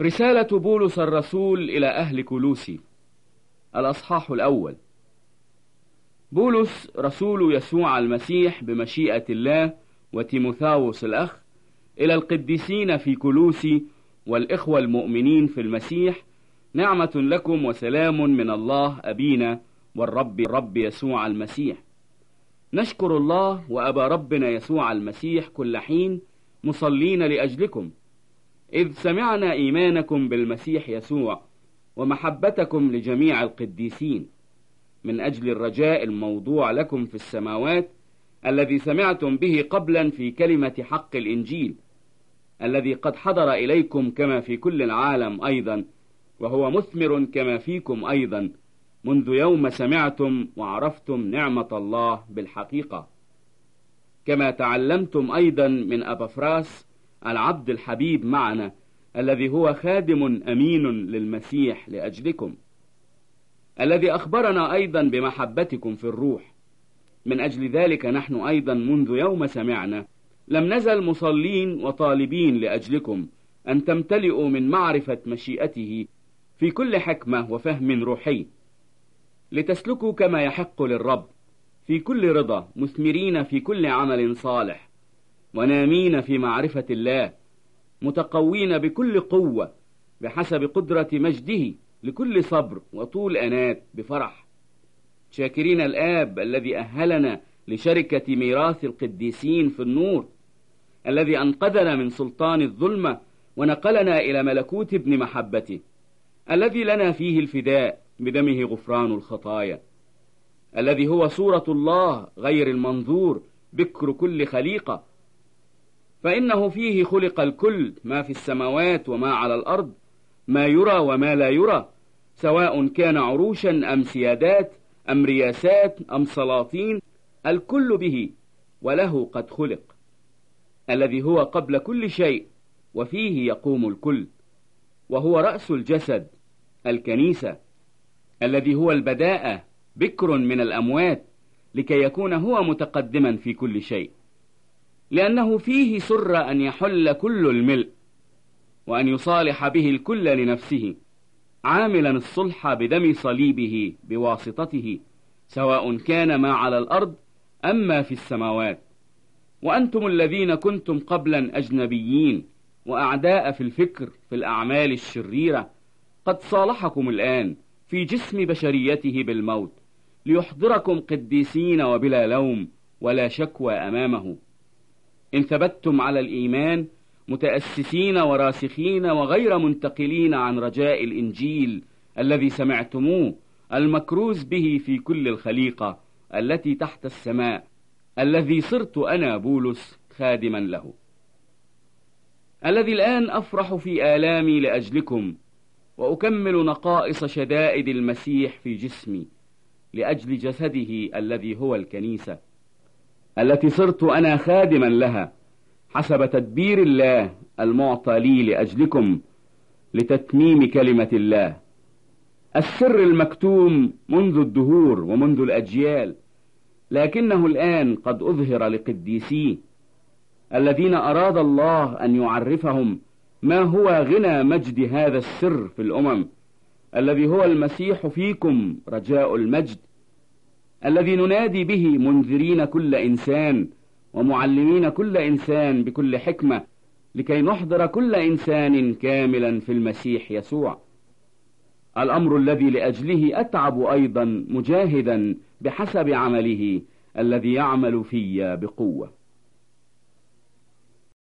رسالة بولس الرسول إلى أهل كلوسي الأصحاح الأول. بولس رسول يسوع المسيح بمشيئة الله وتيموثاوس الأخ إلى القديسين في كلوسي والإخوة المؤمنين في المسيح نعمة لكم وسلام من الله أبينا والرب الرب يسوع المسيح. نشكر الله وأبا ربنا يسوع المسيح كل حين مصلين لأجلكم. إذ سمعنا إيمانكم بالمسيح يسوع ومحبتكم لجميع القديسين. من أجل الرجاء الموضوع لكم في السماوات الذي سمعتم به قبلا في كلمة حق الإنجيل الذي قد حضر إليكم كما في كل العالم أيضا وهو مثمر كما فيكم أيضا منذ يوم سمعتم وعرفتم نعمة الله بالحقيقة. كما تعلمتم أيضا من أبافراس العبد الحبيب معنا الذي هو خادم أمين للمسيح لأجلكم. الذي أخبرنا أيضا بمحبتكم في الروح. من أجل ذلك نحن أيضا منذ يوم سمعنا لم نزل مصلين وطالبين لأجلكم أن تمتلئوا من معرفة مشيئته في كل حكمة وفهم روحي. لتسلكوا كما يحق للرب في كل رضا مثمرين في كل عمل صالح. ونامين في معرفة الله متقوين بكل قوة بحسب قدرة مجده لكل صبر وطول أنات بفرح. شاكرين الآب الذي أهلنا لشركة ميراث القديسين في النور الذي أنقذنا من سلطان الظلمة ونقلنا إلى ملكوت ابن محبته الذي لنا فيه الفداء بدمه غفران الخطايا الذي هو صورة الله غير المنظور بكر كل خليقة فإنه فيه خلق الكل ما في السماوات وما على الأرض ما يرى وما لا يرى سواء كان عروشا أم سيادات أم رياسات أم سلاطين الكل به وله قد خلق الذي هو قبل كل شيء وفيه يقوم الكل وهو رأس الجسد الكنيسة الذي هو البداءة بكر من الأموات لكي يكون هو متقدما في كل شيء. لأنه فيه سر أن يحل كل الملء وأن يصالح به الكل لنفسه عاملا الصلح بدم صليبه بواسطته سواء كان ما على الأرض أم ما في السماوات. وأنتم الذين كنتم قبلا أجنبيين وأعداء في الفكر في الأعمال الشريرة قد صالحكم الآن في جسم بشريته بالموت ليحضركم قديسين وبلا لوم ولا شكوى أمامه. إن ثبتتم على الإيمان متأسسين وراسخين وغير منتقلين عن رجاء الإنجيل الذي سمعتموه المكروز به في كل الخليقة التي تحت السماء الذي صرت أنا بولس خادما له. الذي الآن أفرح في آلامي لأجلكم وأكمل نقائص شدائد المسيح في جسمي لأجل جسده الذي هو الكنيسة. التي صرت أنا خادما لها حسب تدبير الله المعطى لي لأجلكم لتتميم كلمة الله. السر المكتوم منذ الدهور ومنذ الأجيال لكنه الآن قد أظهر لقديسيه الذين أراد الله أن يعرفهم ما هو غنى مجد هذا السر في الأمم الذي هو المسيح فيكم رجاء المجد. الذي ننادي به منذرين كل إنسان ومعلمين كل إنسان بكل حكمة لكي نحضر كل إنسان كاملا في المسيح يسوع. الأمر الذي لأجله أتعب أيضا مجاهدا بحسب عمله الذي يعمل في بقوة.